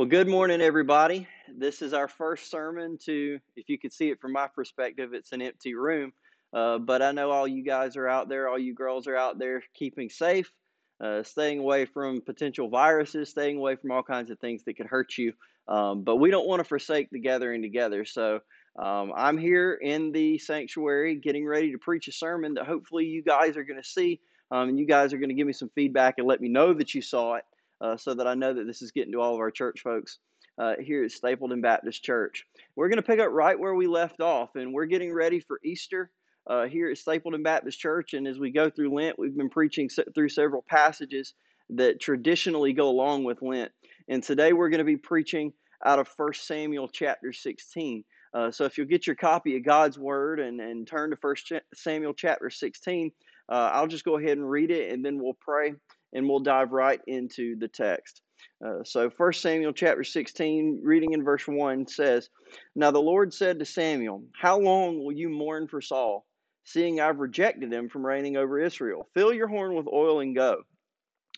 Well, good morning, everybody. This is our first sermon to, if you could see it from my perspective, it's an empty room. Uh, but I know all you guys are out there, all you girls are out there keeping safe, uh, staying away from potential viruses, staying away from all kinds of things that could hurt you. Um, but we don't want to forsake the gathering together. So um, I'm here in the sanctuary getting ready to preach a sermon that hopefully you guys are going to see. Um, and you guys are going to give me some feedback and let me know that you saw it uh, so that I know that this is getting to all of our church folks uh, here at Stapleton Baptist Church. We're going to pick up right where we left off, and we're getting ready for Easter. Uh, here at Stapleton Baptist Church, and as we go through Lent, we've been preaching through several passages that traditionally go along with Lent. And today we're going to be preaching out of 1 Samuel chapter 16. Uh, so if you'll get your copy of God's Word and, and turn to 1 Samuel chapter 16, uh, I'll just go ahead and read it and then we'll pray and we'll dive right into the text. Uh, so 1 Samuel chapter 16, reading in verse 1 says, Now the Lord said to Samuel, How long will you mourn for Saul, seeing I've rejected him from reigning over Israel? Fill your horn with oil and go.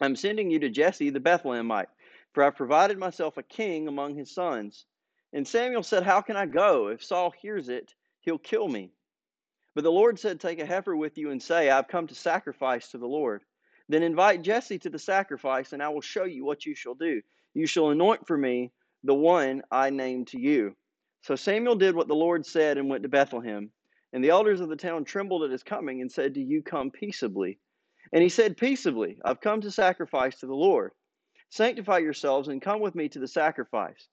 I'm sending you to Jesse the Bethlehemite, for I've provided myself a king among his sons. And Samuel said, How can I go? If Saul hears it, he'll kill me. But the Lord said, Take a heifer with you and say, I've come to sacrifice to the Lord. Then invite Jesse to the sacrifice, and I will show you what you shall do. You shall anoint for me the one I name to you. So Samuel did what the Lord said and went to Bethlehem. And the elders of the town trembled at his coming and said, Do you come peaceably? And he said, Peaceably, I've come to sacrifice to the Lord. Sanctify yourselves and come with me to the sacrifice.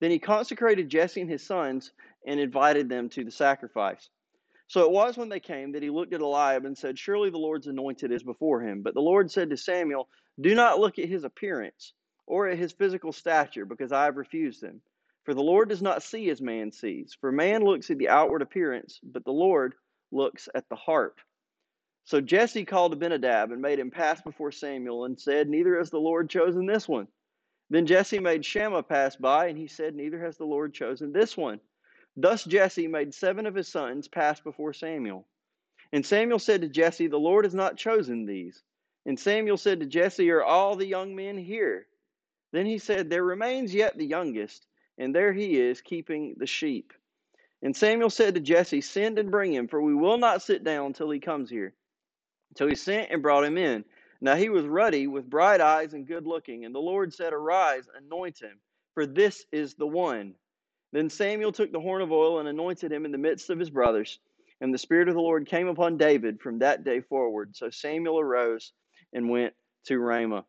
Then he consecrated Jesse and his sons and invited them to the sacrifice. So it was when they came that he looked at Eliab and said, Surely the Lord's anointed is before him. But the Lord said to Samuel, Do not look at his appearance or at his physical stature, because I have refused him. For the Lord does not see as man sees. For man looks at the outward appearance, but the Lord looks at the heart. So Jesse called Abinadab and made him pass before Samuel and said, Neither has the Lord chosen this one. Then Jesse made Shammah pass by, and he said, Neither has the Lord chosen this one. Thus Jesse made seven of his sons pass before Samuel. And Samuel said to Jesse, The Lord has not chosen these. And Samuel said to Jesse, Are all the young men here? Then he said, There remains yet the youngest, and there he is keeping the sheep. And Samuel said to Jesse, Send and bring him, for we will not sit down till he comes here. So he sent and brought him in. Now he was ruddy, with bright eyes and good looking. And the Lord said, Arise, anoint him, for this is the one. Then Samuel took the horn of oil and anointed him in the midst of his brothers. And the Spirit of the Lord came upon David from that day forward. So Samuel arose and went to Ramah.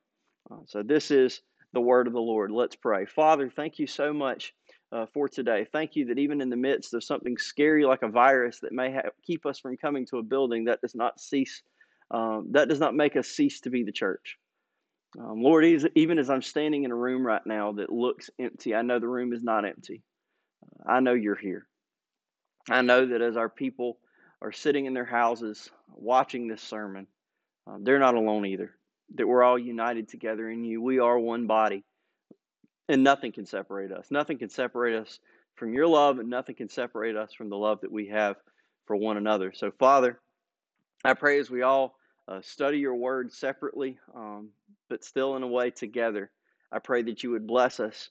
Uh, so this is the word of the Lord. Let's pray. Father, thank you so much uh, for today. Thank you that even in the midst of something scary like a virus that may keep us from coming to a building, that does not cease, um, that does not make us cease to be the church. Um, Lord, even as I'm standing in a room right now that looks empty, I know the room is not empty. I know you're here. I know that as our people are sitting in their houses watching this sermon, um, they're not alone either. That we're all united together in you. We are one body, and nothing can separate us. Nothing can separate us from your love, and nothing can separate us from the love that we have for one another. So, Father, I pray as we all uh, study your word separately, um, but still in a way together, I pray that you would bless us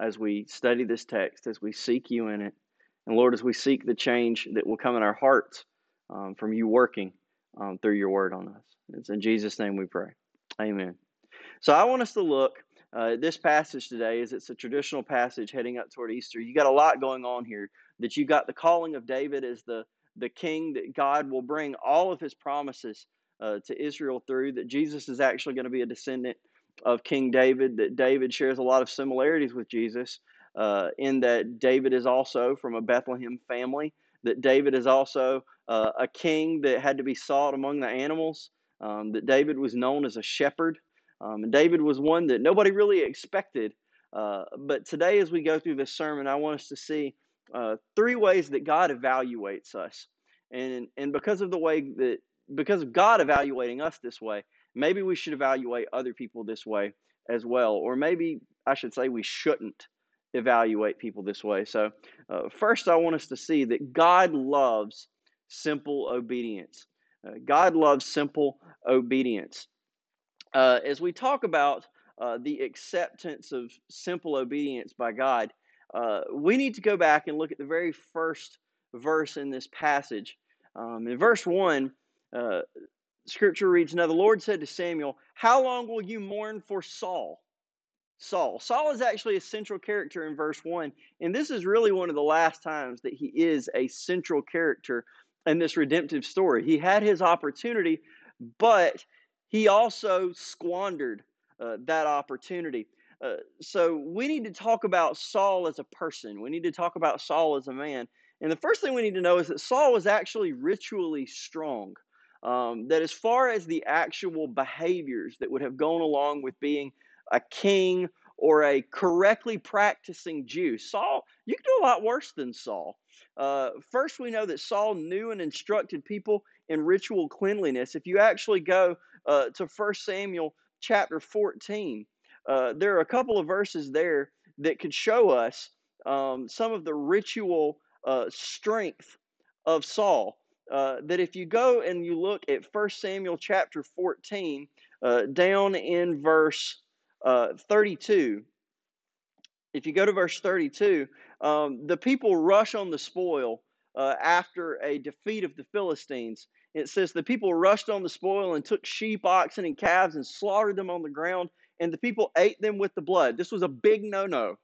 as we study this text, as we seek you in it. And Lord, as we seek the change that will come in our hearts um, from you working um, through your word on us. It's in Jesus' name we pray. Amen. So I want us to look uh, this passage today as it's a traditional passage heading up toward Easter. You got a lot going on here. That you got the calling of David as the, the king that God will bring all of his promises uh, to Israel through, that Jesus is actually going to be a descendant of King David that David shares a lot of similarities with Jesus uh, in that David is also from a Bethlehem family, that David is also uh, a king that had to be sought among the animals, um, that David was known as a shepherd. Um, and David was one that nobody really expected. Uh, but today, as we go through this sermon, I want us to see uh, three ways that God evaluates us. And, and because of the way that, because of God evaluating us this way, maybe we should evaluate other people this way as well. Or maybe I should say we shouldn't evaluate people this way. So, uh, first, I want us to see that God loves simple obedience. Uh, God loves simple obedience. Uh, as we talk about uh, the acceptance of simple obedience by God, uh, we need to go back and look at the very first verse in this passage. Um, in verse 1, uh, scripture reads Now the Lord said to Samuel, How long will you mourn for Saul? Saul. Saul is actually a central character in verse 1, and this is really one of the last times that he is a central character in this redemptive story. He had his opportunity, but he also squandered uh, that opportunity. Uh, so we need to talk about Saul as a person. We need to talk about Saul as a man. And the first thing we need to know is that Saul was actually ritually strong. Um, that as far as the actual behaviors that would have gone along with being a king or a correctly practicing Jew, Saul, you can do a lot worse than Saul. Uh, first, we know that Saul knew and instructed people in ritual cleanliness. If you actually go uh, to 1 Samuel chapter 14, uh, there are a couple of verses there that could show us um, some of the ritual uh, strength of Saul. Uh, that if you go and you look at 1 Samuel chapter 14, uh, down in verse uh, 32, if you go to verse 32, um, the people rush on the spoil uh, after a defeat of the Philistines. It says the people rushed on the spoil and took sheep, oxen, and calves and slaughtered them on the ground, and the people ate them with the blood. This was a big no no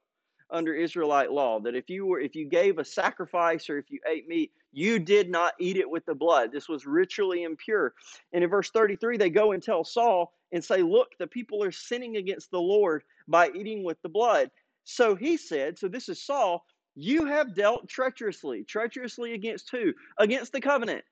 under Israelite law that if you were if you gave a sacrifice or if you ate meat, you did not eat it with the blood. This was ritually impure. And in verse 33, they go and tell Saul and say, Look, the people are sinning against the Lord by eating with the blood. So he said, So this is Saul, you have dealt treacherously. Treacherously against who? Against the covenant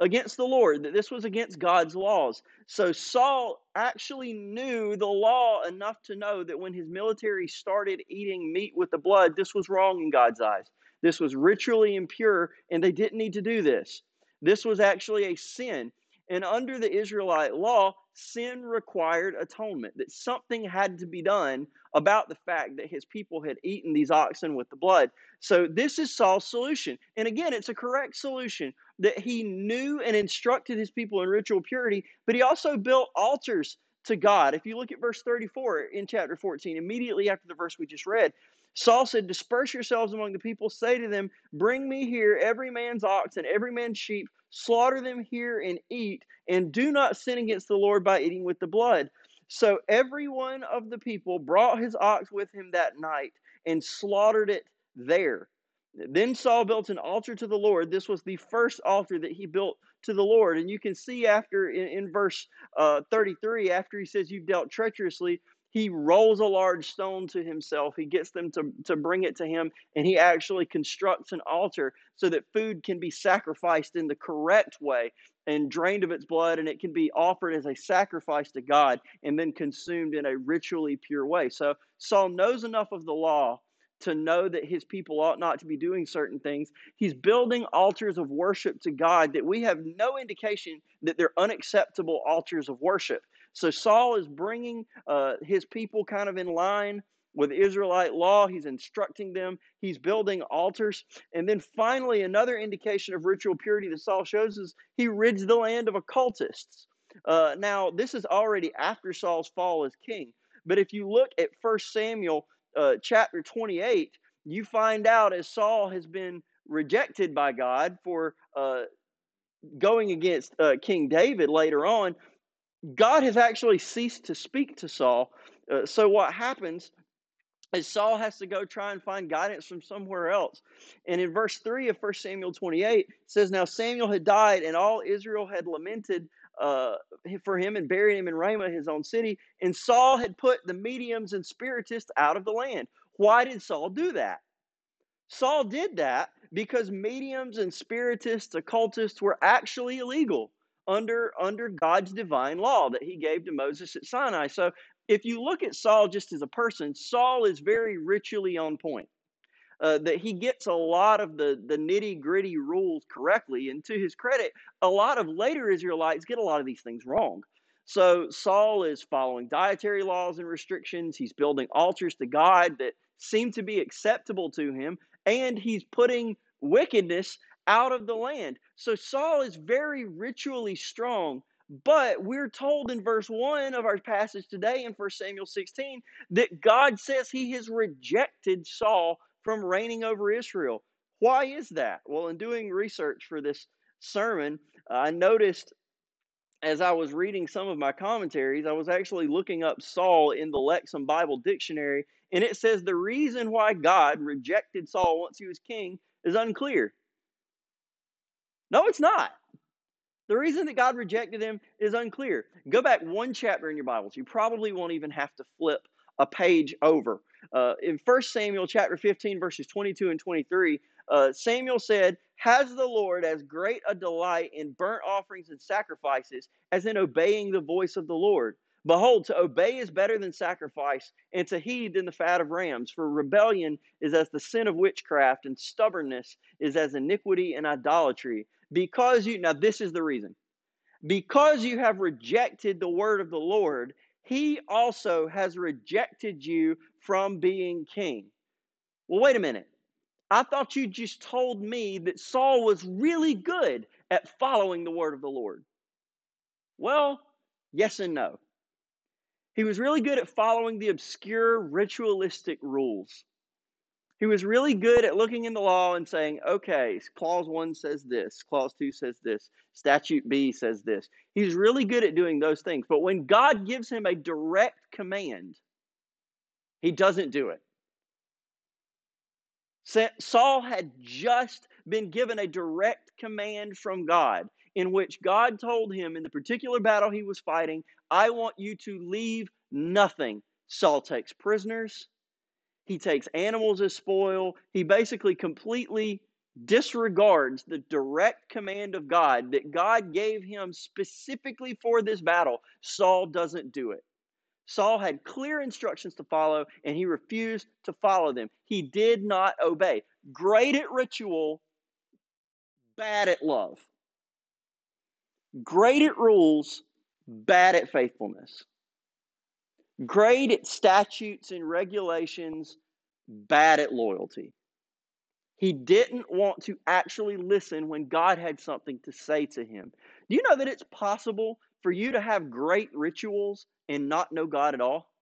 against the Lord, that this was against God's laws. So Saul actually knew the law enough to know that when his military started eating meat with the blood, this was wrong in God's eyes. This was ritually impure, and they didn't need to do this. This was actually a sin. And under the Israelite law, sin required atonement, that something had to be done about the fact that his people had eaten these oxen with the blood. So, this is Saul's solution. And again, it's a correct solution that he knew and instructed his people in ritual purity, but he also built altars to God. If you look at verse 34 in chapter 14, immediately after the verse we just read, Saul said, Disperse yourselves among the people, say to them, Bring me here every man's ox and every man's sheep, slaughter them here and eat, and do not sin against the Lord by eating with the blood. So every one of the people brought his ox with him that night and slaughtered it there. Then Saul built an altar to the Lord. This was the first altar that he built to the Lord. And you can see after in, in verse uh, 33, after he says, You've dealt treacherously, he rolls a large stone to himself. He gets them to, to bring it to him, and he actually constructs an altar so that food can be sacrificed in the correct way and drained of its blood, and it can be offered as a sacrifice to God and then consumed in a ritually pure way. So Saul knows enough of the law to know that his people ought not to be doing certain things. He's building altars of worship to God that we have no indication that they're unacceptable altars of worship. So Saul is bringing uh, his people kind of in line with Israelite law. He's instructing them. He's building altars. And then finally, another indication of ritual purity that Saul shows is he rids the land of occultists. Uh, now, this is already after Saul's fall as king. But if you look at 1 Samuel uh, chapter 28, you find out as Saul has been rejected by God for uh, going against uh, King David later on, God has actually ceased to speak to Saul. Uh, so what happens is Saul has to go try and find guidance from somewhere else. And in verse 3 of 1 Samuel 28, says, Now Samuel had died, and all Israel had lamented uh, for him and buried him in Ramah, his own city. And Saul had put the mediums and spiritists out of the land. Why did Saul do that? Saul did that because mediums and spiritists, occultists were actually illegal under under God's divine law that he gave to Moses at Sinai. So if you look at Saul just as a person, Saul is very ritually on point. Uh, that he gets a lot of the, the nitty gritty rules correctly. And to his credit, a lot of later Israelites get a lot of these things wrong. So Saul is following dietary laws and restrictions. He's building altars to God that seem to be acceptable to him. And he's putting wickedness out of the land. So Saul is very ritually strong, But we're told in verse 1 of our passage today in 1 Samuel 16 that God says he has rejected Saul from reigning over Israel. Why is that? Well, in doing research for this sermon, I noticed as I was reading some of my commentaries, I was actually looking up Saul in the Lexham Bible Dictionary, and it says the reason why God rejected Saul once he was king is unclear. No, it's not. The reason that God rejected him is unclear. Go back one chapter in your Bibles. You probably won't even have to flip a page over. Uh, in 1 Samuel chapter 15, verses 22 and 23, uh, Samuel said, Has the Lord as great a delight in burnt offerings and sacrifices as in obeying the voice of the Lord? Behold, to obey is better than sacrifice, and to heed than the fat of rams. For rebellion is as the sin of witchcraft, and stubbornness is as iniquity and idolatry. Because you, now this is the reason, because you have rejected the word of the Lord, he also has rejected you from being king. Well, wait a minute. I thought you just told me that Saul was really good at following the word of the Lord. Well, yes and no. He was really good at following the obscure ritualistic rules. He was really good at looking in the law and saying, okay, clause one says this, clause two says this, statute B says this. He's really good at doing those things. But when God gives him a direct command, he doesn't do it. Saul had just been given a direct command from God in which God told him in the particular battle he was fighting, I want you to leave nothing. Saul takes prisoners, he takes animals as spoil. He basically completely disregards the direct command of God that God gave him specifically for this battle. Saul doesn't do it. Saul had clear instructions to follow, and he refused to follow them. He did not obey. Great at ritual, bad at love. Great at rules, bad at faithfulness. Great at statutes and regulations, bad at loyalty. He didn't want to actually listen when God had something to say to him. Do you know that it's possible for you to have great rituals and not know God at all?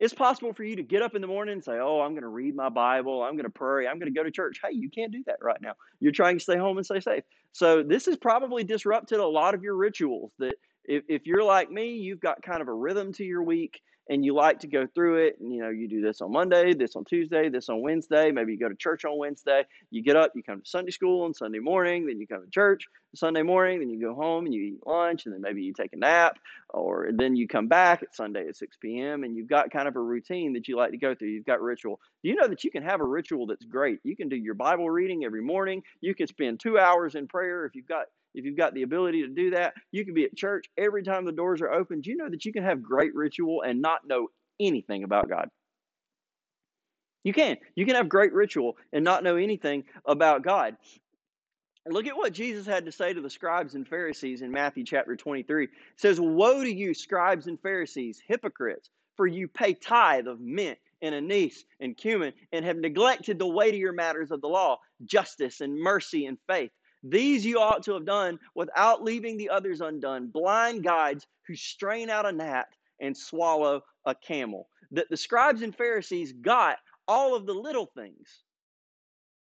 It's possible for you to get up in the morning and say, Oh, I'm going to read my Bible. I'm going to pray. I'm going to go to church. Hey, you can't do that right now. You're trying to stay home and stay safe. So, this has probably disrupted a lot of your rituals. That if, if you're like me, you've got kind of a rhythm to your week and you like to go through it. And you know you do this on monday this on tuesday this on wednesday. Maybe you go to church on wednesday. You get up you come to sunday school on sunday morning. Then you come to church sunday morning. Then you go home and you eat lunch. And then maybe you take a nap. Or then you come back at sunday at 6 p.m and you've got kind of a routine that you like to go through. You've got ritual. You know that you can have a ritual that's great? You can do your bible reading every morning. You can spend two hours in prayer if you've got if you've got the ability to do that, you can be at church every time the doors are open. Do you know that you can have great ritual and not know anything about God? You can. You can have great ritual and not know anything about God. Look at what Jesus had to say to the scribes and Pharisees in Matthew chapter 23. It says, Woe to you, scribes and Pharisees, hypocrites, for you pay tithe of mint and anise and cumin and have neglected the weightier matters of the law, justice and mercy and faith. These you ought to have done without leaving the others undone, blind guides who strain out a gnat and swallow a camel. That the scribes and Pharisees got all of the little things,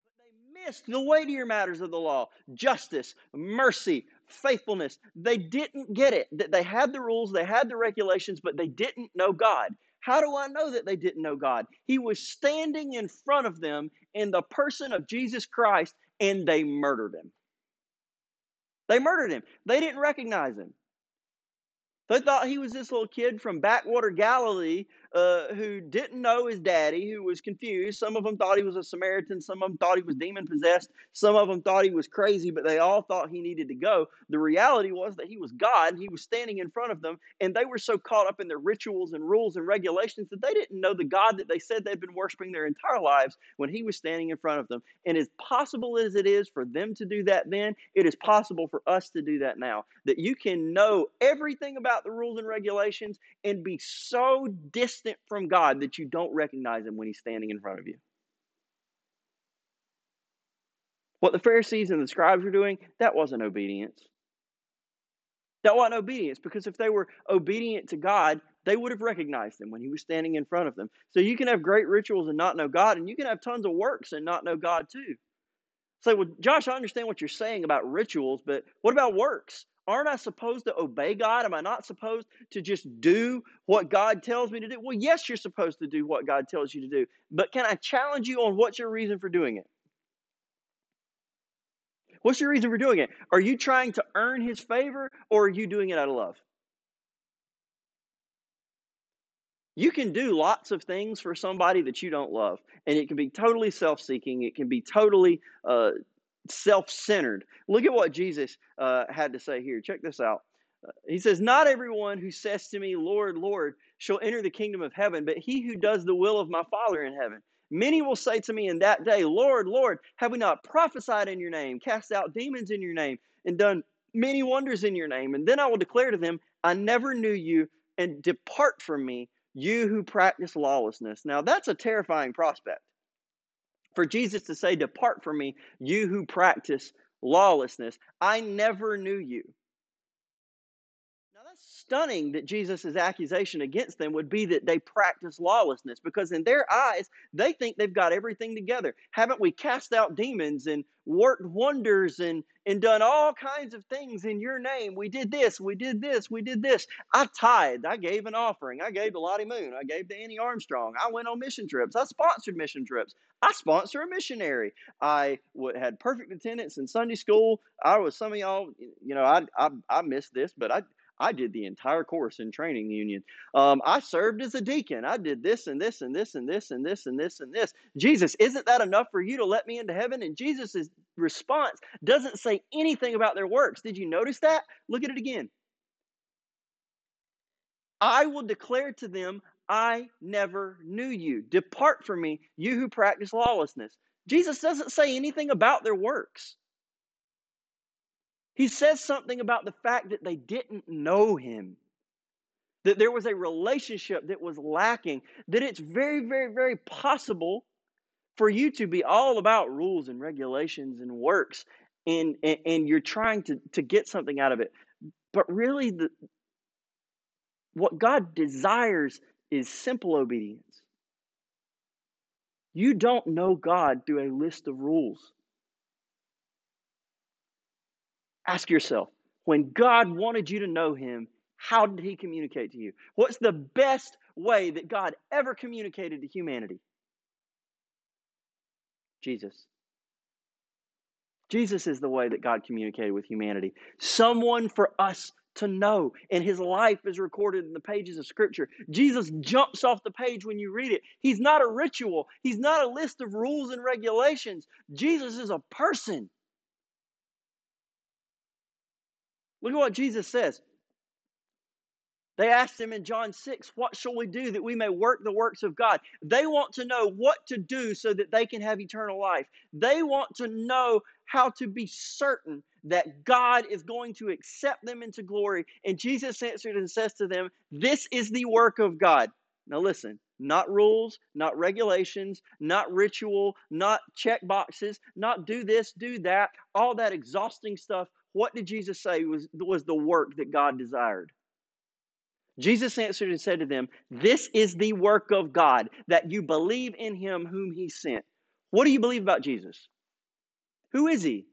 but they missed the weightier matters of the law justice, mercy, faithfulness. They didn't get it. That they had the rules, they had the regulations, but they didn't know God. How do I know that they didn't know God? He was standing in front of them in the person of Jesus Christ, and they murdered him. They murdered him. They didn't recognize him. They thought he was this little kid from backwater Galilee uh, who didn't know his daddy, who was confused. Some of them thought he was a Samaritan. Some of them thought he was demon possessed. Some of them thought he was crazy, but they all thought he needed to go. The reality was that he was God. He was standing in front of them, and they were so caught up in their rituals and rules and regulations that they didn't know the God that they said they'd been worshiping their entire lives when he was standing in front of them. And as possible as it is for them to do that then, it is possible for us to do that now. That you can know everything about the rules and regulations and be so distant distant from God that you don't recognize him when he's standing in front of you. What the Pharisees and the scribes were doing, that wasn't obedience. That wasn't obedience because if they were obedient to God, they would have recognized him when he was standing in front of them. So you can have great rituals and not know God, and you can have tons of works and not know God too. Say, well, Josh, I understand what you're saying about rituals, but what about works? Aren't I supposed to obey God? Am I not supposed to just do what God tells me to do? Well, yes, you're supposed to do what God tells you to do. But can I challenge you on what's your reason for doing it? What's your reason for doing it? Are you trying to earn his favor or are you doing it out of love? You can do lots of things for somebody that you don't love, and it can be totally self seeking. It can be totally uh, self centered. Look at what Jesus uh, had to say here. Check this out. Uh, he says, Not everyone who says to me, Lord, Lord, shall enter the kingdom of heaven, but he who does the will of my Father in heaven. Many will say to me in that day, Lord, Lord, have we not prophesied in your name, cast out demons in your name, and done many wonders in your name? And then I will declare to them, I never knew you, and depart from me you who practice lawlessness. Now, that's a terrifying prospect. For Jesus to say, Depart from me, you who practice lawlessness. I never knew you stunning that Jesus' accusation against them would be that they practice lawlessness because in their eyes, they think they've got everything together. Haven't we cast out demons and worked wonders and, and done all kinds of things in your name? We did this, we did this, we did this. I tithed, I gave an offering, I gave to Lottie Moon, I gave to Annie Armstrong, I went on mission trips, I sponsored mission trips, I sponsor a missionary. I had perfect attendance in Sunday school. I was some of y'all, you know, I I, I missed this, but I I did the entire course in training union. Um, I served as a deacon. I did this and this and this and this and this and this and this. Jesus, isn't that enough for you to let me into heaven? And Jesus' response doesn't say anything about their works. Did you notice that? Look at it again. I will declare to them, I never knew you. Depart from me, you who practice lawlessness. Jesus doesn't say anything about their works. He says something about the fact that they didn't know him, that there was a relationship that was lacking, that it's very, very, very possible for you to be all about rules and regulations and works, and, and, and you're trying to, to get something out of it. But really, the, what God desires is simple obedience. You don't know God through a list of rules. Ask yourself when God wanted you to know Him, how did He communicate to you? What's the best way that God ever communicated to humanity? Jesus. Jesus is the way that God communicated with humanity. Someone for us to know. And his life is recorded in the pages of Scripture. Jesus jumps off the page when you read it. He's not a ritual, he's not a list of rules and regulations. Jesus is a person. Look at what Jesus says. They asked him in John 6, What shall we do that we may work the works of God? They want to know what to do so that they can have eternal life. They want to know how to be certain that God is going to accept them into glory. And Jesus answered and says to them, This is the work of God. Now listen, not rules, not regulations, not ritual, not check boxes, not do this, do that, all that exhausting stuff what did Jesus say was, was the work that God desired? Jesus answered and said to them, This is the work of God, that you believe in him whom he sent. What do you believe about Jesus? Who is he?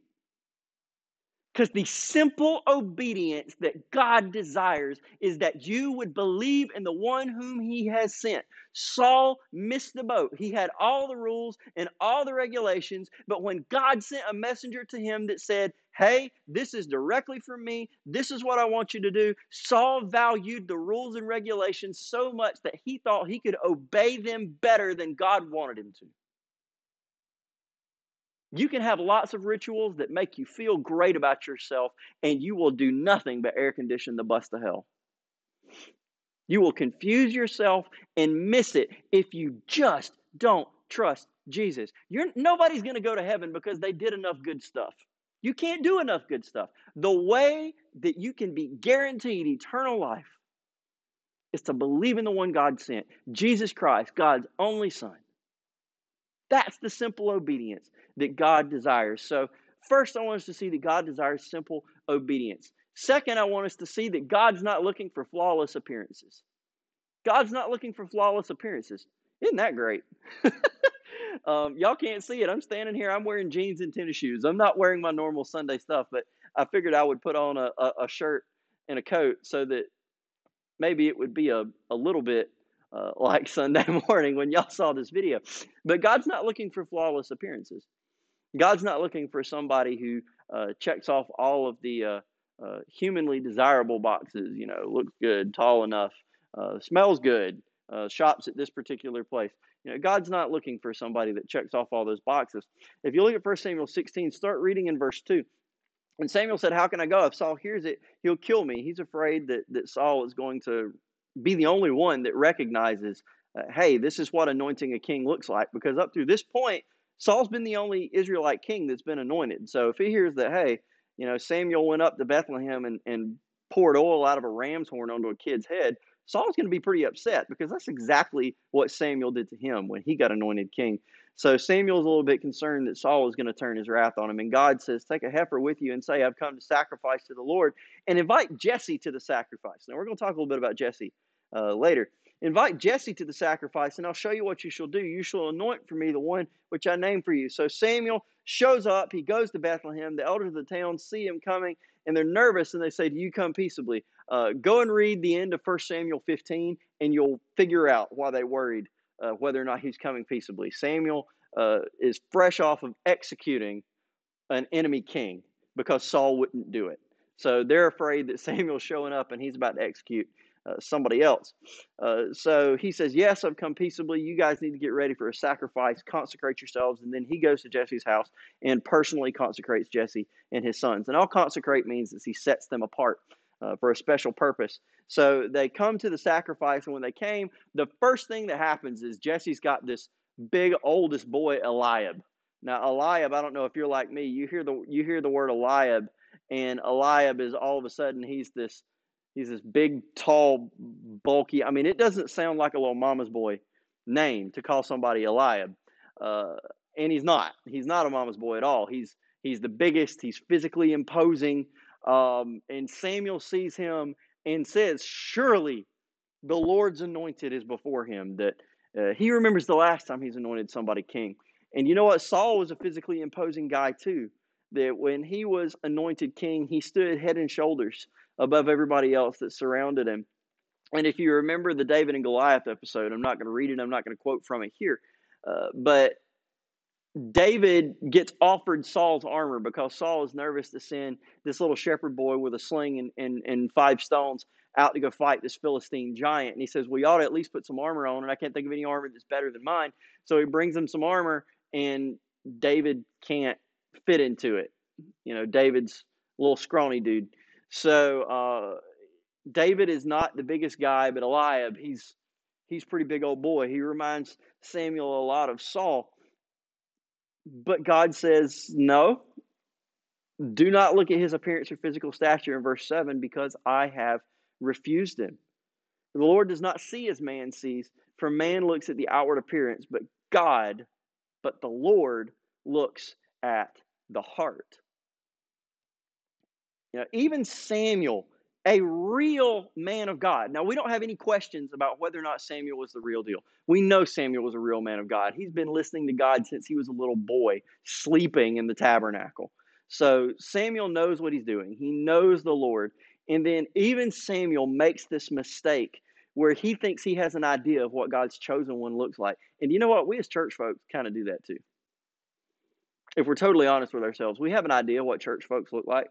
Because the simple obedience that God desires is that you would believe in the one whom he has sent. Saul missed the boat. He had all the rules and all the regulations, but when God sent a messenger to him that said, Hey, this is directly from me, this is what I want you to do, Saul valued the rules and regulations so much that he thought he could obey them better than God wanted him to. You can have lots of rituals that make you feel great about yourself, and you will do nothing but air condition the bus to hell. You will confuse yourself and miss it if you just don't trust Jesus. You're, nobody's going to go to heaven because they did enough good stuff. You can't do enough good stuff. The way that you can be guaranteed eternal life is to believe in the one God sent, Jesus Christ, God's only Son. That's the simple obedience that God desires. So, first, I want us to see that God desires simple obedience. Second, I want us to see that God's not looking for flawless appearances. God's not looking for flawless appearances. Isn't that great? um, y'all can't see it. I'm standing here. I'm wearing jeans and tennis shoes. I'm not wearing my normal Sunday stuff, but I figured I would put on a, a, a shirt and a coat so that maybe it would be a, a little bit uh, like Sunday morning when y'all saw this video. But God's not looking for flawless appearances. God's not looking for somebody who uh, checks off all of the uh, uh humanly desirable boxes. You know, looks good, tall enough, uh, smells good, uh, shops at this particular place. You know, God's not looking for somebody that checks off all those boxes. If you look at 1 Samuel 16, start reading in verse 2. And Samuel said, How can I go? If Saul hears it, he'll kill me. He's afraid that, that Saul is going to be the only one that recognizes, uh, hey, this is what anointing a king looks like. Because up through this point, Saul's been the only Israelite king that's been anointed. So if he hears that, hey, you know, Samuel went up to Bethlehem and, and poured oil out of a ram's horn onto a kid's head, Saul's going to be pretty upset because that's exactly what Samuel did to him when he got anointed king. So Samuel's a little bit concerned that Saul is going to turn his wrath on him. And God says, Take a heifer with you and say, I've come to sacrifice to the Lord. And invite Jesse to the sacrifice. Now, we're going to talk a little bit about Jesse uh, later. Invite Jesse to the sacrifice, and I'll show you what you shall do. You shall anoint for me the one which I name for you. So Samuel shows up. He goes to Bethlehem. The elders of the town see him coming, and they're nervous, and they say, Do you come peaceably? Uh, go and read the end of 1 Samuel 15, and you'll figure out why they worried uh, whether or not he's coming peaceably. Samuel uh, is fresh off of executing an enemy king because Saul wouldn't do it. So they're afraid that Samuel's showing up and he's about to execute uh, somebody else. Uh, so he says, Yes, I've come peaceably. You guys need to get ready for a sacrifice, consecrate yourselves. And then he goes to Jesse's house and personally consecrates Jesse and his sons. And all consecrate means is he sets them apart uh, for a special purpose. So they come to the sacrifice, and when they came, the first thing that happens is Jesse's got this big oldest boy Eliab. Now Eliab, I don't know if you're like me, you hear the you hear the word Eliab, and Eliab is all of a sudden he's this he's this big, tall, bulky. I mean, it doesn't sound like a little mama's boy name to call somebody Eliab, uh, and he's not. He's not a mama's boy at all. He's he's the biggest. He's physically imposing. Um, and Samuel sees him and says, Surely the Lord's anointed is before him. That uh, he remembers the last time he's anointed somebody king. And you know what? Saul was a physically imposing guy too. That when he was anointed king, he stood head and shoulders above everybody else that surrounded him. And if you remember the David and Goliath episode, I'm not going to read it, I'm not going to quote from it here, uh, but David gets offered Saul's armor because Saul is nervous to send this little shepherd boy with a sling and, and, and five stones out to go fight this Philistine giant. And he says, Well, you ought to at least put some armor on. And I can't think of any armor that's better than mine. So he brings him some armor, and David can't fit into it. You know, David's little scrawny dude. So uh, David is not the biggest guy, but Eliab, he's he's pretty big old boy. He reminds Samuel a lot of Saul. But God says, No, do not look at his appearance or physical stature in verse 7 because I have refused him. The Lord does not see as man sees, for man looks at the outward appearance, but God, but the Lord looks at the heart. You know, even Samuel, a real man of God. Now, we don't have any questions about whether or not Samuel was the real deal. We know Samuel was a real man of God. He's been listening to God since he was a little boy, sleeping in the tabernacle. So Samuel knows what he's doing. He knows the Lord. And then even Samuel makes this mistake where he thinks he has an idea of what God's chosen one looks like. And you know what? We as church folks kind of do that too. If we're totally honest with ourselves, we have an idea what church folks look like.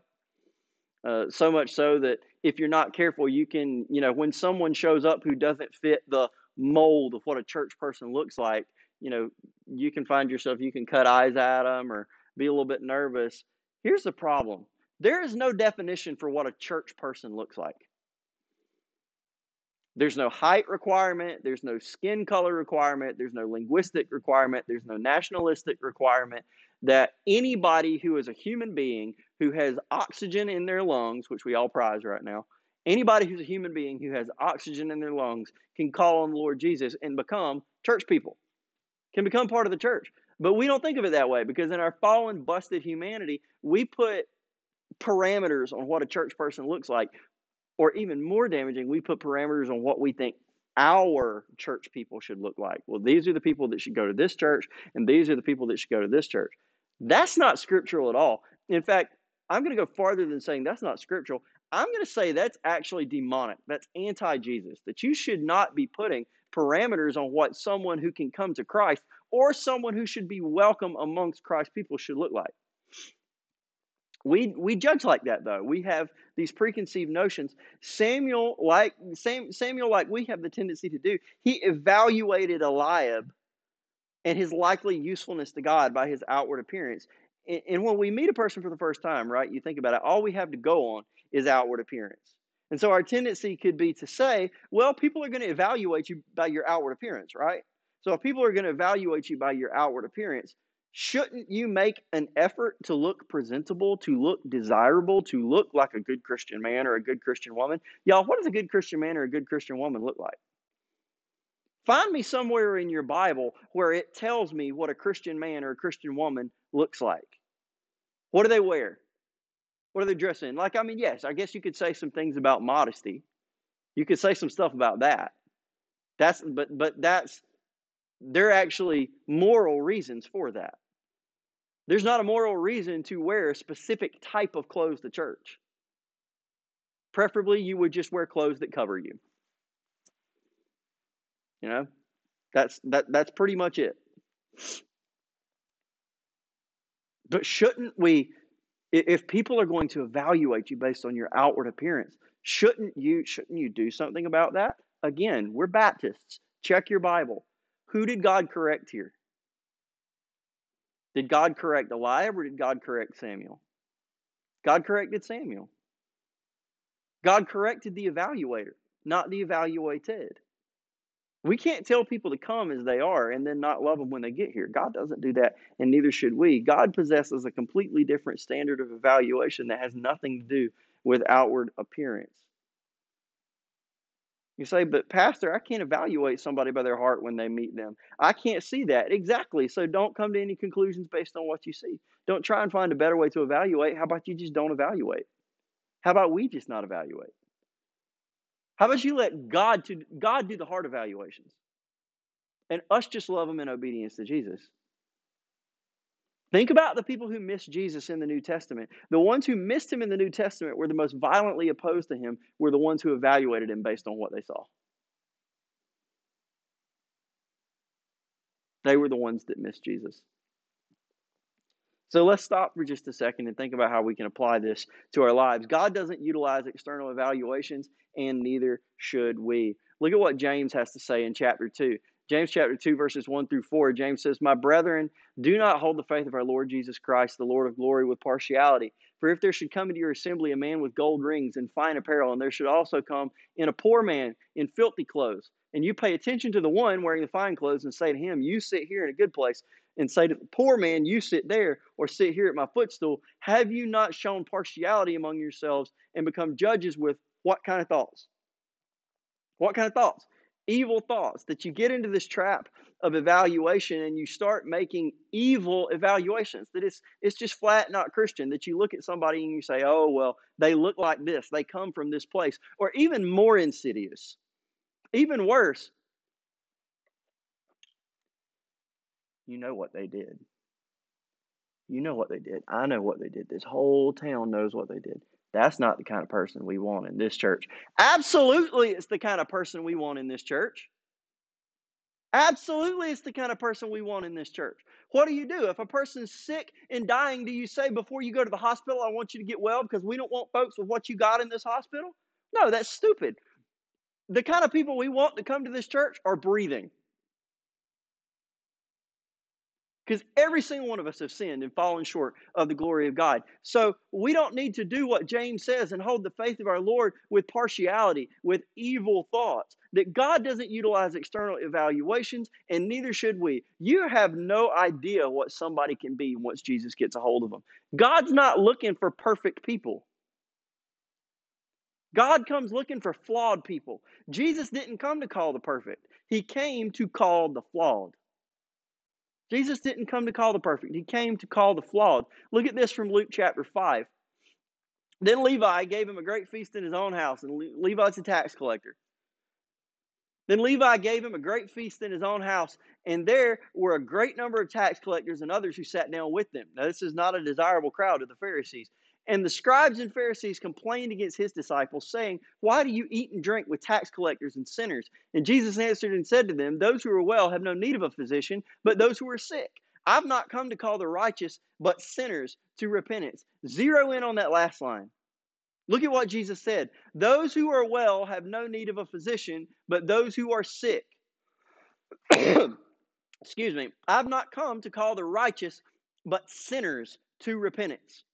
Uh, so much so that if you're not careful, you can, you know, when someone shows up who doesn't fit the mold of what a church person looks like, you know, you can find yourself, you can cut eyes at them or be a little bit nervous. Here's the problem there is no definition for what a church person looks like. There's no height requirement, there's no skin color requirement, there's no linguistic requirement, there's no nationalistic requirement that anybody who is a human being who has oxygen in their lungs, which we all prize right now, anybody who's a human being who has oxygen in their lungs can call on the Lord Jesus and become church people, can become part of the church. But we don't think of it that way because in our fallen, busted humanity, we put parameters on what a church person looks like. Or even more damaging, we put parameters on what we think our church people should look like. Well, these are the people that should go to this church, and these are the people that should go to this church. That's not scriptural at all. In fact, I'm going to go farther than saying that's not scriptural. I'm going to say that's actually demonic. That's anti Jesus. That you should not be putting parameters on what someone who can come to Christ or someone who should be welcome amongst Christ's people should look like. We we judge like that though. We have these preconceived notions. Samuel, like Samuel, like we have the tendency to do, he evaluated Eliab and his likely usefulness to God by his outward appearance. And, and when we meet a person for the first time, right, you think about it, all we have to go on is outward appearance. And so our tendency could be to say, well, people are going to evaluate you by your outward appearance, right? So if people are going to evaluate you by your outward appearance, shouldn't you make an effort to look presentable, to look desirable, to look like a good Christian man or a good Christian woman? Y'all, what does a good Christian man or a good Christian woman look like? Find me somewhere in your Bible where it tells me what a Christian man or a Christian woman looks like. What do they wear? What are they dressed in? Like, I mean, yes, I guess you could say some things about modesty. You could say some stuff about that. That's but but that's there are actually moral reasons for that. There's not a moral reason to wear a specific type of clothes to church. Preferably, you would just wear clothes that cover you. You know, that's that that's pretty much it. But shouldn't we, if people are going to evaluate you based on your outward appearance, shouldn't you shouldn't you do something about that? Again, we're Baptists. Check your Bible. Who did God correct here? Did God correct Eliab or did God correct Samuel? God corrected Samuel. God corrected the evaluator, not the evaluated. We can't tell people to come as they are and then not love them when they get here. God doesn't do that, and neither should we. God possesses a completely different standard of evaluation that has nothing to do with outward appearance. You say, but Pastor, I can't evaluate somebody by their heart when they meet them. I can't see that. Exactly. So don't come to any conclusions based on what you see. Don't try and find a better way to evaluate. How about you just don't evaluate? How about we just not evaluate? How about you let God to God do the heart evaluations? And us just love him in obedience to Jesus. Think about the people who missed Jesus in the New Testament. The ones who missed him in the New Testament were the most violently opposed to him, were the ones who evaluated him based on what they saw. They were the ones that missed Jesus. So let's stop for just a second and think about how we can apply this to our lives. God doesn't utilize external evaluations, and neither should we. Look at what James has to say in chapter 2. James chapter 2, verses 1 through 4, James says, My brethren, do not hold the faith of our Lord Jesus Christ, the Lord of glory, with partiality. For if there should come into your assembly a man with gold rings and fine apparel, and there should also come in a poor man in filthy clothes, and you pay attention to the one wearing the fine clothes and say to him, You sit here in a good place, and say to the poor man, You sit there, or sit here at my footstool, have you not shown partiality among yourselves and become judges with what kind of thoughts? What kind of thoughts? evil thoughts, that you get into this trap of evaluation and you start making evil evaluations that it's it's just flat not christian that you look at somebody and you say oh well they look like this they come from this place or even more insidious even worse you know what they did you know what they did i know what they did this whole town knows what they did that's not the kind of person we want in this church. Absolutely, it's the kind of person we want in this church. Absolutely, it's the kind of person we want in this church. What do you do? If a person's sick and dying, do you say before you go to the hospital, I want you to get well because we don't want folks with what you got in this hospital? No, that's stupid. The kind of people we want to come to this church are breathing. Because every single one of us have sinned and fallen short of the glory of God. So we don't need to do what James says and hold the faith of our Lord with partiality, with evil thoughts. That God doesn't utilize external evaluations, and neither should we. You have no idea what somebody can be once Jesus gets a hold of them. God's not looking for perfect people. God comes looking for flawed people. Jesus didn't come to call the perfect, He came to call the flawed. Jesus didn't come to call the perfect, he came to call the flawed. Look at this from Luke chapter 5. Then Levi gave him a great feast in his own house, and Levi's a tax collector. Then Levi gave him a great feast in his own house, and there were a great number of tax collectors and others who sat down with them. Now, this is not a desirable crowd of the Pharisees. And the scribes and Pharisees complained against his disciples, saying, Why do you eat and drink with tax collectors and sinners? And Jesus answered and said to them, Those who are well have no need of a physician, but those who are sick. I've not come to call the righteous, but sinners to repentance. Zero in on that last line. Look at what Jesus said. Those who are well have no need of a physician, but those who are sick. Excuse me. I've not come to call the righteous, but sinners to repentance.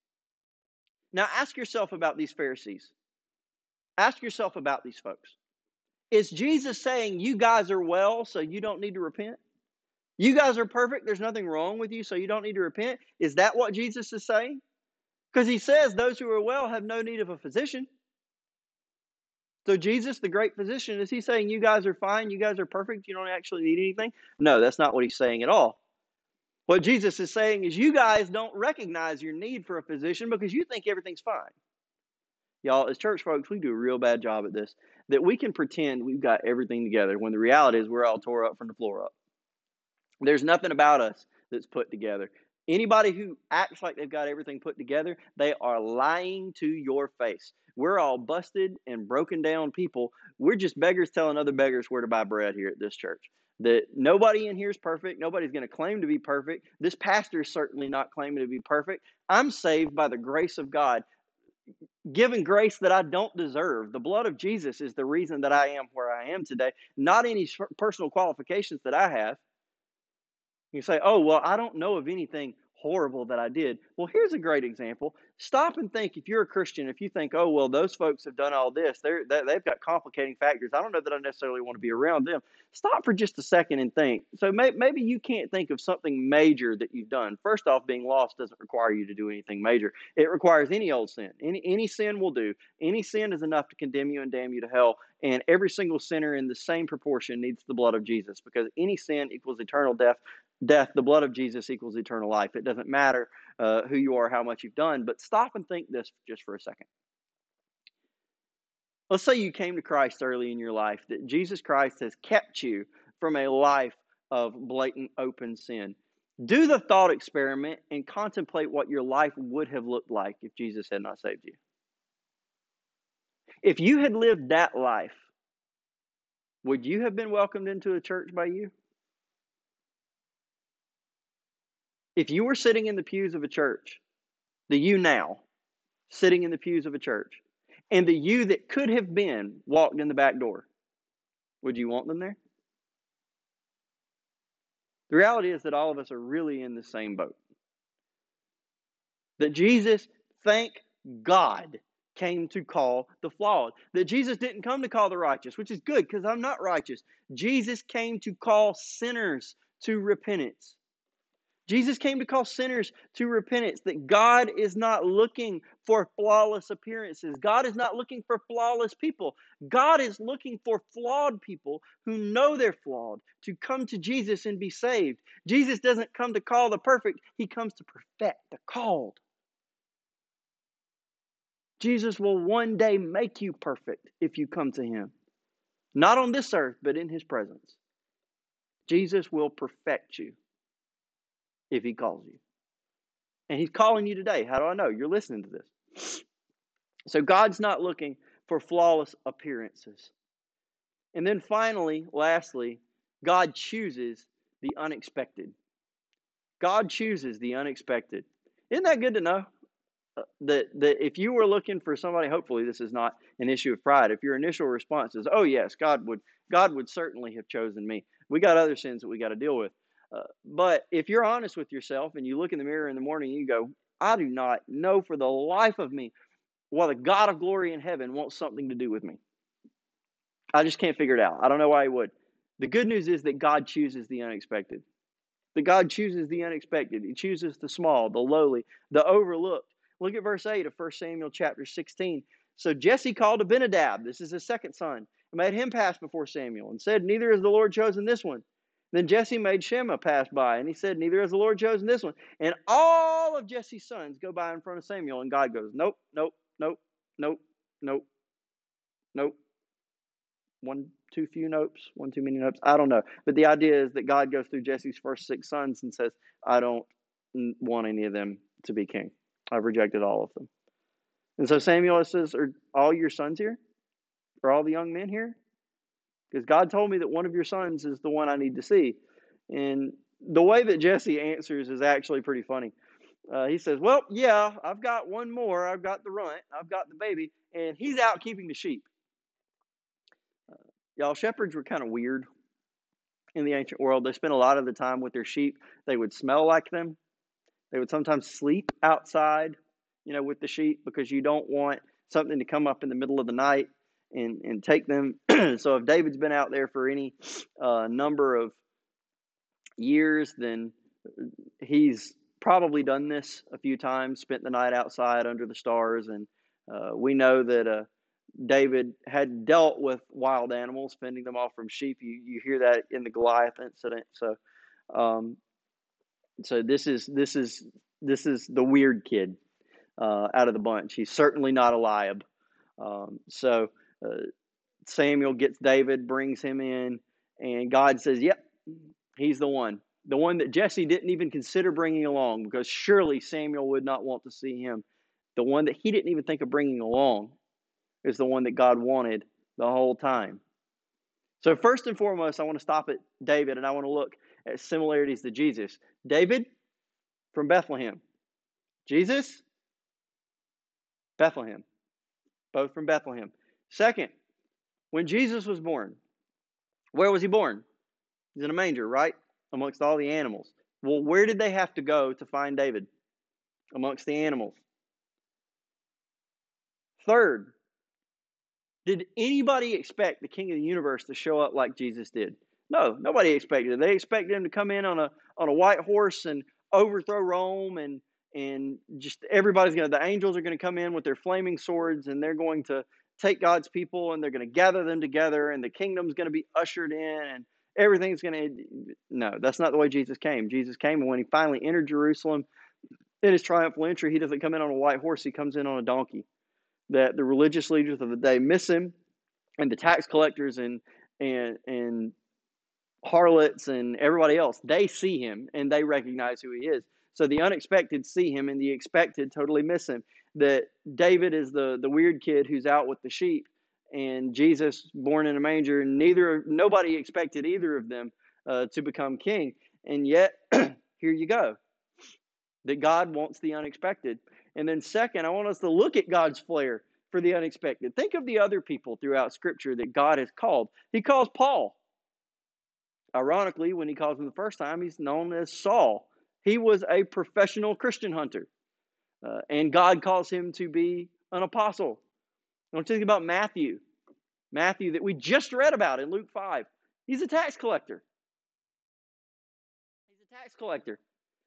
Now ask yourself about these Pharisees. Ask yourself about these folks. Is Jesus saying you guys are well, so you don't need to repent? You guys are perfect, there's nothing wrong with you, so you don't need to repent? Is that what Jesus is saying? Because he says those who are well have no need of a physician. So, Jesus, the great physician, is he saying you guys are fine, you guys are perfect, you don't actually need anything? No, that's not what he's saying at all. What Jesus is saying is, you guys don't recognize your need for a physician because you think everything's fine. Y'all, as church folks, we do a real bad job at this. That we can pretend we've got everything together when the reality is we're all tore up from the floor up. There's nothing about us that's put together. Anybody who acts like they've got everything put together, they are lying to your face. We're all busted and broken down people. We're just beggars telling other beggars where to buy bread here at this church that nobody in here is perfect. Nobody's going to claim to be perfect. This pastor is certainly not claiming to be perfect. I'm saved by the grace of God, given grace that I don't deserve. The blood of Jesus is the reason that I am where I am today, not any personal qualifications that I have. You say, oh, well, I don't know of anything horrible that I did. Well, here's a great example. Stop and think if you're a Christian, if you think, oh, well, those folks have done all this, they're, they've got complicating factors. I don't know that I necessarily want to be around them. Stop for just a second and think. So may, maybe you can't think of something major that you've done. First off, being lost doesn't require you to do anything major. It requires any old sin. Any, any sin will do. Any sin is enough to condemn you and damn you to hell. And every single sinner in the same proportion needs the blood of Jesus because any sin equals eternal death death, the blood of Jesus equals eternal life. It doesn't matter uh, who you are, how much you've done, but stop and think this just for a second. Let's say you came to Christ early in your life, that Jesus Christ has kept you from a life of blatant open sin. Do the thought experiment and contemplate what your life would have looked like if Jesus had not saved you. If you had lived that life, would you have been welcomed into a church by you? If you were sitting in the pews of a church, the you now sitting in the pews of a church, and the you that could have been walked in the back door, would you want them there? The reality is that all of us are really in the same boat. That Jesus, thank God, came to call the flawed. That Jesus didn't come to call the righteous, which is good because I'm not righteous. Jesus came to call sinners to repentance. Jesus came to call sinners to repentance, that God is not looking for flawless appearances. God is not looking for flawless people. God is looking for flawed people who know they're flawed to come to Jesus and be saved. Jesus doesn't come to call the perfect, He comes to perfect the called. Jesus will one day make you perfect if you come to Him. Not on this earth, but in His presence. Jesus will perfect you if he calls you. And he's calling you today. How do I know? You're listening to this. So God's not looking for flawless appearances. And then finally, lastly, God chooses the unexpected. God chooses the unexpected. Isn't that good to know? Uh, that, that if you were looking for somebody, hopefully this is not an issue of pride. If your initial response is, "Oh yes, God would, God would certainly have chosen me," we got other sins that we got to deal with. Uh, but if you're honest with yourself and you look in the mirror in the morning you go, I do not know for the life of me why the God of glory in heaven wants something to do with me. I just can't figure it out. I don't know why he would. The good news is that God chooses the unexpected. That God chooses the unexpected. He chooses the small, the lowly, the overlooked. Look at verse 8 of 1 Samuel chapter 16. So Jesse called Abinadab, this is his second son, and made him pass before Samuel, and said, Neither has the Lord chosen this one. Then Jesse made Shammah pass by, and he said, Neither has the Lord chosen this one. And all of Jesse's sons go by in front of Samuel, and God goes, Nope, nope, nope, nope, nope, nope. One too few nopes, one too many nopes. I don't know. But the idea is that God goes through Jesse's first six sons and says, I don't want any of them to be king. I've rejected all of them. And so Samuel says, Are all your sons here? Are all the young men here? Because God told me that one of your sons is the one I need to see. And the way that Jesse answers is actually pretty funny. Uh, he says, Well, yeah, I've got one more. I've got the runt, I've got the baby, and he's out keeping the sheep. Uh, y'all, shepherds were kind of weird in the ancient world. They spent a lot of the time with their sheep. They would smell like them. They would sometimes sleep outside, you know, with the sheep because you don't want something to come up in the middle of the night and, and take them. so if David's been out there for any uh, number of years, then he's probably done this a few times, spent the night outside under the stars. And uh, we know that uh, David had dealt with wild animals, fending them off from sheep. You, you hear that in the Goliath incident. So, um, so this is this is this is the weird kid uh, out of the bunch. He's certainly not Eliab. Um, so uh, Samuel gets David, brings him in, and God says, "Yep, he's the one." The one that Jesse didn't even consider bringing along because surely Samuel would not want to see him. The one that he didn't even think of bringing along is the one that God wanted the whole time. So, first and foremost, I want to stop at David and I want to look at similarities to Jesus. David from Bethlehem. Jesus, Bethlehem. Both from Bethlehem. Second, when Jesus was born, where was he born? He's in a manger, right? Amongst all the animals. Well, where did they have to go to find David? Amongst the animals. Third, did anybody expect the king of the universe to show up like Jesus did? No, nobody expected it. They expected him to come in on a on a white horse and overthrow Rome and and just everybody's going to the angels are going to come in with their flaming swords and they're going to take God's people and they're going to gather them together and the kingdom's going to be ushered in and everything's going to no that's not the way jesus came. Jesus came and when he finally entered jerusalem in his triumphal entry he doesn't come in on a white horse he comes in on a donkey that the religious leaders of the day miss him and the tax collectors and and and harlots and everybody else they see him and they recognize who he is. So the unexpected see him and the expected totally miss him that david is the the weird kid who's out with the sheep and Jesus born in a manger. Neither nobody expected either of them uh, to become king, and yet here you go. That God wants the unexpected, and then second, I want us to look at God's flair for the unexpected. Think of the other people throughout Scripture that God has called. He calls Paul. Ironically, when he calls him the first time, he's known as Saul. He was a professional Christian hunter, uh, and God calls him to be an apostle. Don't you think about Matthew. Matthew, that we just read about in Luke 5. He's a tax collector. He's a tax collector.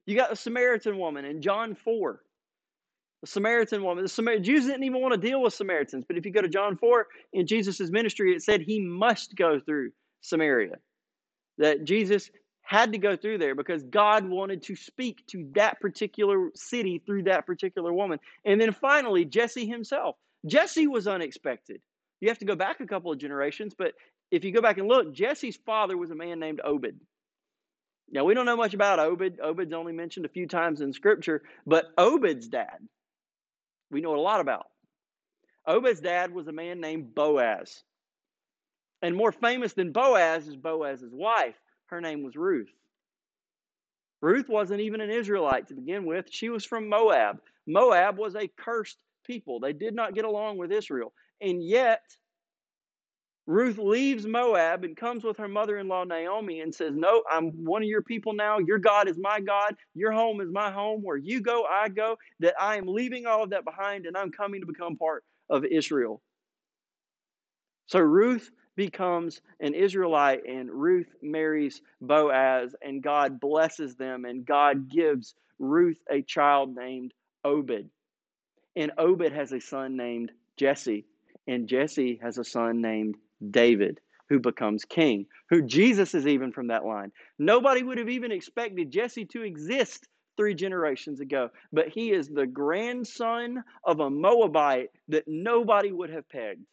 You got the Samaritan woman in John 4. The Samaritan woman. The Samar- Jews didn't even want to deal with Samaritans. But if you go to John 4 in Jesus' ministry, it said he must go through Samaria. That Jesus had to go through there because God wanted to speak to that particular city through that particular woman. And then finally, Jesse himself. Jesse was unexpected. You have to go back a couple of generations, but if you go back and look, Jesse's father was a man named Obed. Now, we don't know much about Obed. Obed's only mentioned a few times in Scripture, but Obed's dad, we know a lot about. Obed's dad was a man named Boaz. And more famous than Boaz is Boaz's wife. Her name was Ruth. Ruth wasn't even an Israelite to begin with. She was from Moab. Moab was a cursed people. They did not get along with Israel. And yet, Ruth leaves Moab and comes with her mother in law Naomi and says, No, I'm one of your people now. Your God is my God. Your home is my home. Where you go, I go. That I am leaving all of that behind and I'm coming to become part of Israel. So Ruth becomes an Israelite and Ruth marries Boaz and God blesses them and God gives Ruth a child named Obed. And Obed has a son named Jesse, and Jesse has a son named David, who becomes king, who Jesus is even from that line. Nobody would have even expected Jesse to exist three generations ago. But he is the grandson of a Moabite that nobody would have pegged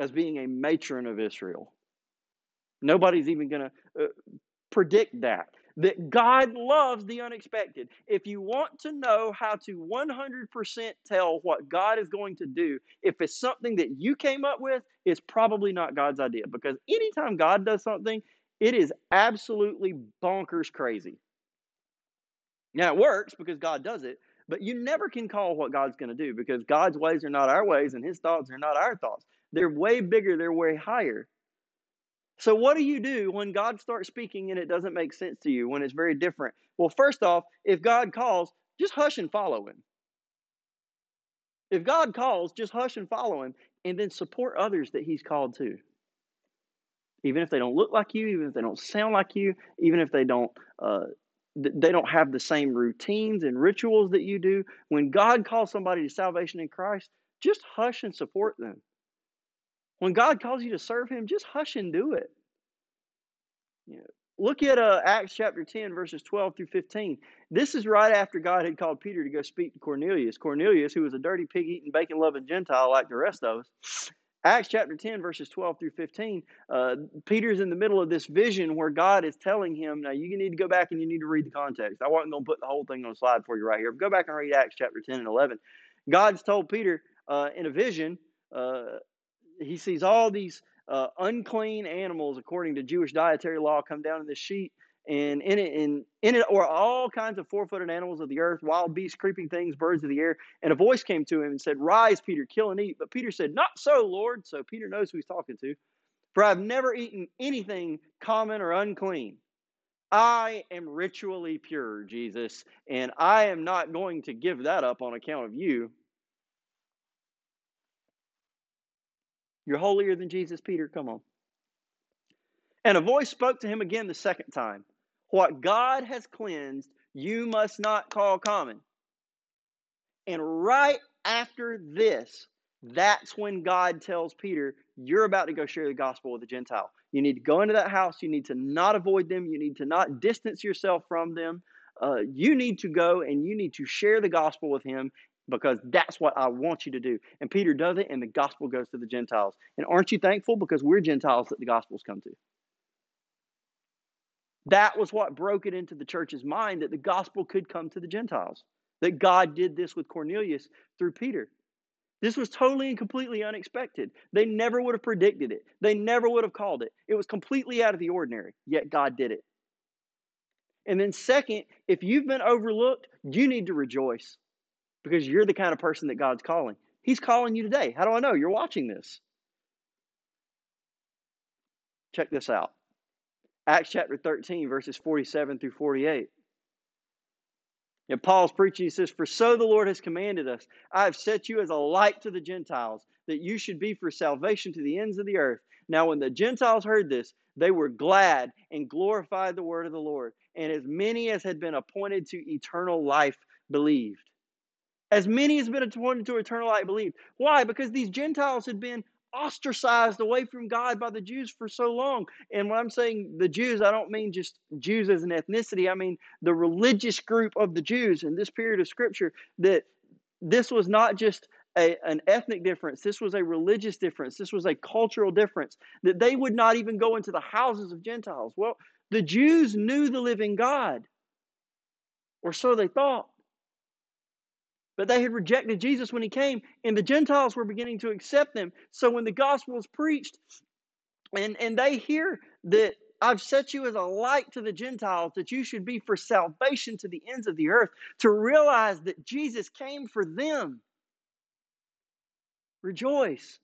as being a matron of Israel. Nobody's even going to uh, predict that. That God loves the unexpected. If you want to know how to 100% tell what God is going to do, if it's something that you came up with, it's probably not God's idea. Because anytime God does something, it is absolutely bonkers crazy. Now, it works because God does it, but you never can call what God's going to do because God's ways are not our ways and his thoughts are not our thoughts. They're way bigger, they're way higher. So, what do you do when God starts speaking and it doesn't make sense to you, when it's very different? Well, first off, if God calls, just hush and follow him. If God calls, just hush and follow him, and then support others that he's called to. Even if they don't look like you, even if they don't sound like you, even if they don't uh, they don't have the same routines and rituals that you do. When God calls somebody to salvation in Christ, just hush and support them. When God calls you to serve Him, just hush and do it. You know, look at uh, Acts chapter 10, verses 12 through 15. This is right after God had called Peter to go speak to Cornelius. Cornelius, who was a dirty, pig eating, bacon loving Gentile like the rest of us, Acts chapter 10, verses 12 through 15, uh, Peter's in the middle of this vision where God is telling him, now you need to go back and you need to read the context. I wasn't going to put the whole thing on the slide for you right here. Go back and read Acts chapter 10 and 11. God's told Peter uh, in a vision, uh, he sees all these uh, unclean animals, according to Jewish dietary law, come down in this sheet and in it in, in it or all kinds of four-footed animals of the earth wild beasts creeping things birds of the air and a voice came to him and said rise peter kill and eat. But peter said not so lord. So peter knows who he's talking to. For i've never eaten anything common or unclean. I am ritually pure jesus and i am not going to give that up on account of you you're holier than jesus peter come on and a voice spoke to him again the second time What God has cleansed, you must not call common. And right after this, that's when God tells Peter, You're about to go share the gospel with the Gentile. You need to go into that house. You need to not avoid them. You need to not distance yourself from them. Uh, you need to go and you need to share the gospel with him because that's what I want you to do. And Peter does it, and the gospel goes to the Gentiles. And aren't you thankful? Because we're Gentiles that the gospel's come to. That was what broke it into the church's mind that the gospel could come to the Gentiles, that God did this with Cornelius through Peter. This was totally and completely unexpected. They never would have predicted it, they never would have called it. It was completely out of the ordinary, yet God did it. And then, second, if you've been overlooked, you need to rejoice because you're the kind of person that God's calling. He's calling you today. How do I know? You're watching this. Check this out. Acts chapter 13, verses 47 through 48. And Paul's preaching, he says, For so the Lord has commanded us, I have set you as a light to the Gentiles, that you should be for salvation to the ends of the earth. Now, when the Gentiles heard this, they were glad and glorified the word of the Lord. And as many as had been appointed to eternal life believed. As many as been appointed to eternal life believed. Why? Because these Gentiles had been ostracized away from God by the Jews for so long. And when I'm saying the Jews, I don't mean just Jews as an ethnicity, I mean the religious group of the Jews in this period of Scripture, that this was not just a, an ethnic difference, this was a religious difference, this was a cultural difference, that they would not even go into the houses of Gentiles. Well, the Jews knew the living God, or so they thought. But they had rejected Jesus when he came, and the Gentiles were beginning to accept them. So when the gospel is preached, and, and they hear that I've set you as a light to the Gentiles, that you should be for salvation to the ends of the earth, to realize that Jesus came for them. Rejoice.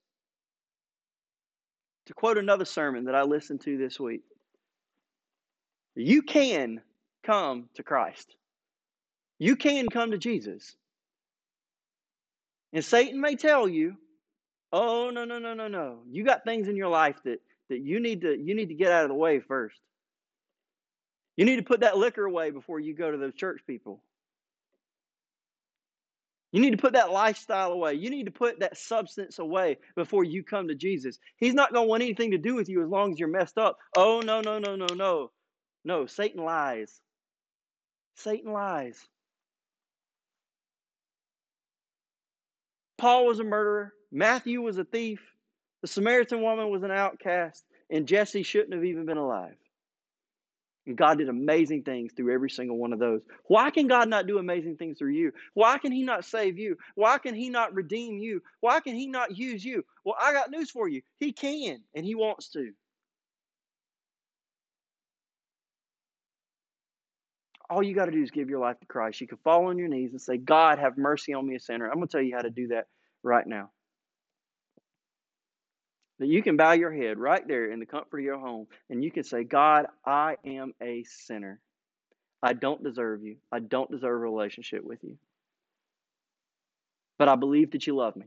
To quote another sermon that I listened to this week, you can come to Christ. You can come to Jesus. And Satan may tell you, "Oh, no, no, no, no, no. You got things in your life that that you need to you need to get out of the way first. You need to put that liquor away before you go to those church people. You need to put that lifestyle away. You need to put that substance away before you come to Jesus. He's not going to want anything to do with you as long as you're messed up. Oh, no, no, no, no, no. No, Satan lies. Satan lies. Paul was a murderer. Matthew was a thief. The Samaritan woman was an outcast. And Jesse shouldn't have even been alive. And God did amazing things through every single one of those. Why can God not do amazing things through you? Why can He not save you? Why can He not redeem you? Why can He not use you? Well, I got news for you. He can, and He wants to. All you got to do is give your life to Christ. You can fall on your knees and say, God, have mercy on me, a sinner. I'm going to tell you how to do that right now that you can bow your head right there in the comfort of your home and you can say, God, I am a sinner. I don't deserve you. I don't deserve a relationship with you. But I believe that you love me.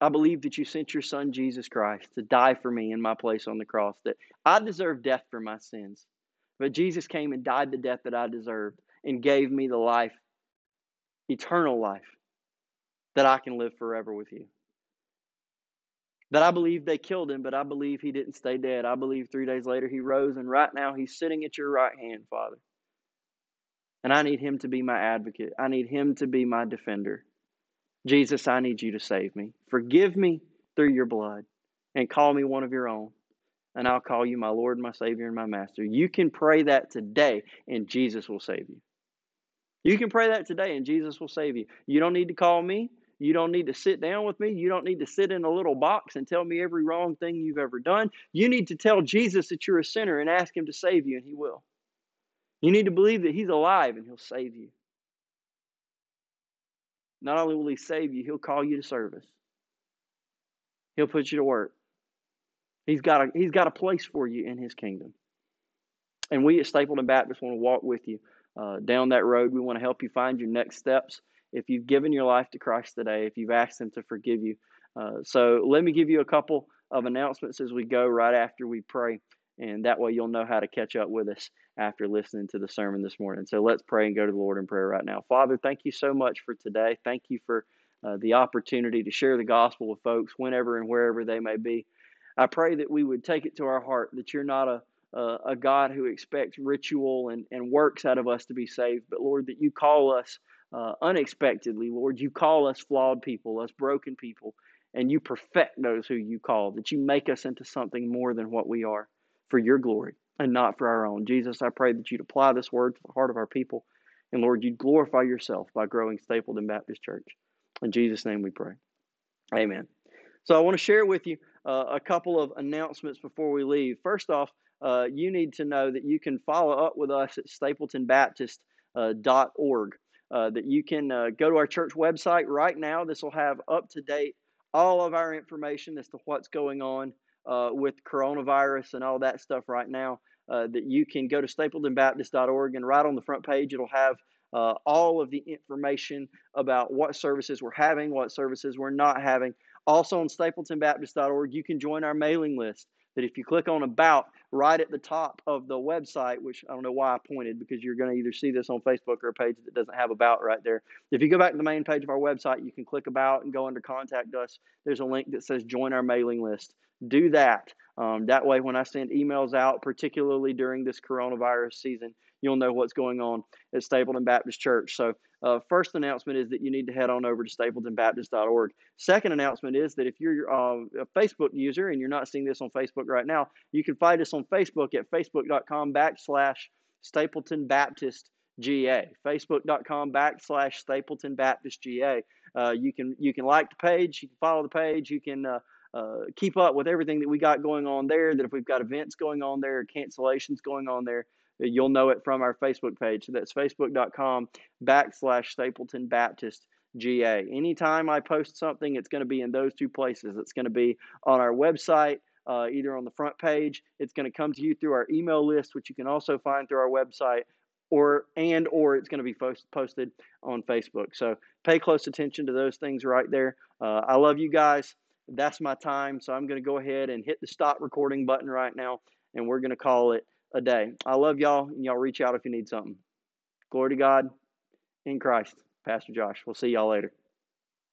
I believe that you sent your son Jesus Christ to die for me in my place on the cross, that I deserve death for my sins. But Jesus came and died the death that I deserved and gave me the life, eternal life, that I can live forever with you. That I believe they killed him, but I believe he didn't stay dead. I believe three days later he rose, and right now he's sitting at your right hand, Father. And I need him to be my advocate. I need him to be my defender. Jesus, I need you to save me. Forgive me through your blood and call me one of your own. And I'll call you my Lord, my Savior, and my Master. You can pray that today, and Jesus will save you. You can pray that today, and Jesus will save you. You don't need to call me. You don't need to sit down with me. You don't need to sit in a little box and tell me every wrong thing you've ever done. You need to tell Jesus that you're a sinner and ask Him to save you, and He will. You need to believe that He's alive and He'll save you. Not only will He save you, He'll call you to service, He'll put you to work. He's got a, he's got a place for you in His kingdom. And we at Stapleton Baptist want to walk with you uh, down that road. We want to help you find your next steps if you've given your life to Christ today, if you've asked Him to forgive you. Uh, so let me give you a couple of announcements as we go right after we pray, and that way you'll know how to catch up with us after listening to the sermon this morning. So let's pray and go to the Lord in prayer right now. Father, thank you so much for today. Thank you for uh, the opportunity to share the gospel with folks whenever and wherever they may be. I pray that we would take it to our heart that you're not a uh, a God who expects ritual and, and works out of us to be saved, but Lord, that you call us uh, unexpectedly, Lord. You call us flawed people, us broken people, and you perfect those who you call, that you make us into something more than what we are for your glory and not for our own. Jesus, I pray that you'd apply this word to the heart of our people. And Lord, you'd glorify yourself by growing Stapleton Baptist Church. In Jesus' name we pray. Amen. So I want to share with you uh, a couple of announcements before we leave. First off, uh, you need to know that you can follow up with us at stapletonbaptist.org. Uh, uh, that you can uh, go to our church website right now. This will have up to date all of our information as to what's going on uh, with coronavirus and all that stuff right now. That you can go to stapletonbaptist.org and right on the front page it'll have uh, all of the information about what services we're having, what services we're not having. Also on stapletonbaptist.org, you can join our mailing list that if you click on about right at the top of the website, which I don't know why I pointed because you're going to either see this on Facebook or a page that doesn't have about right there. If you go back to the main page of our website, you can click about and go under contact us. There's a link that says join our mailing list. Do that. Um, that way, when I send emails out, particularly during this coronavirus season, you'll know what's going on at Stapleton Baptist Church. So, uh, first announcement is that you need to head on over to stapletonbaptist.org. Second announcement is that if you're uh, a Facebook user and you're not seeing this on Facebook right now, you can find us on Facebook at facebook.com backslash Stapleton Baptist GA. Facebook.com backslash Stapleton Baptist GA. Uh, you can you can like the page, you can follow the page, you can uh, uh, keep up with everything that we got going on there. That if we've got events going on there, cancellations going on there, You'll know it from our Facebook page. So that's facebook.com backslash Stapleton Baptist GA. Anytime I post something, it's going to be in those two places. It's going to be on our website, uh, either on the front page. It's going to come to you through our email list, which you can also find through our website, or and or it's going to be posted on Facebook. So pay close attention to those things right there. Uh, I love you guys. That's my time. So I'm going to go ahead and hit the stop recording button right now, and we're going to call it a day. I love y'all, and y'all reach out if you need something. Glory to God in Christ. Pastor Josh. We'll see y'all later.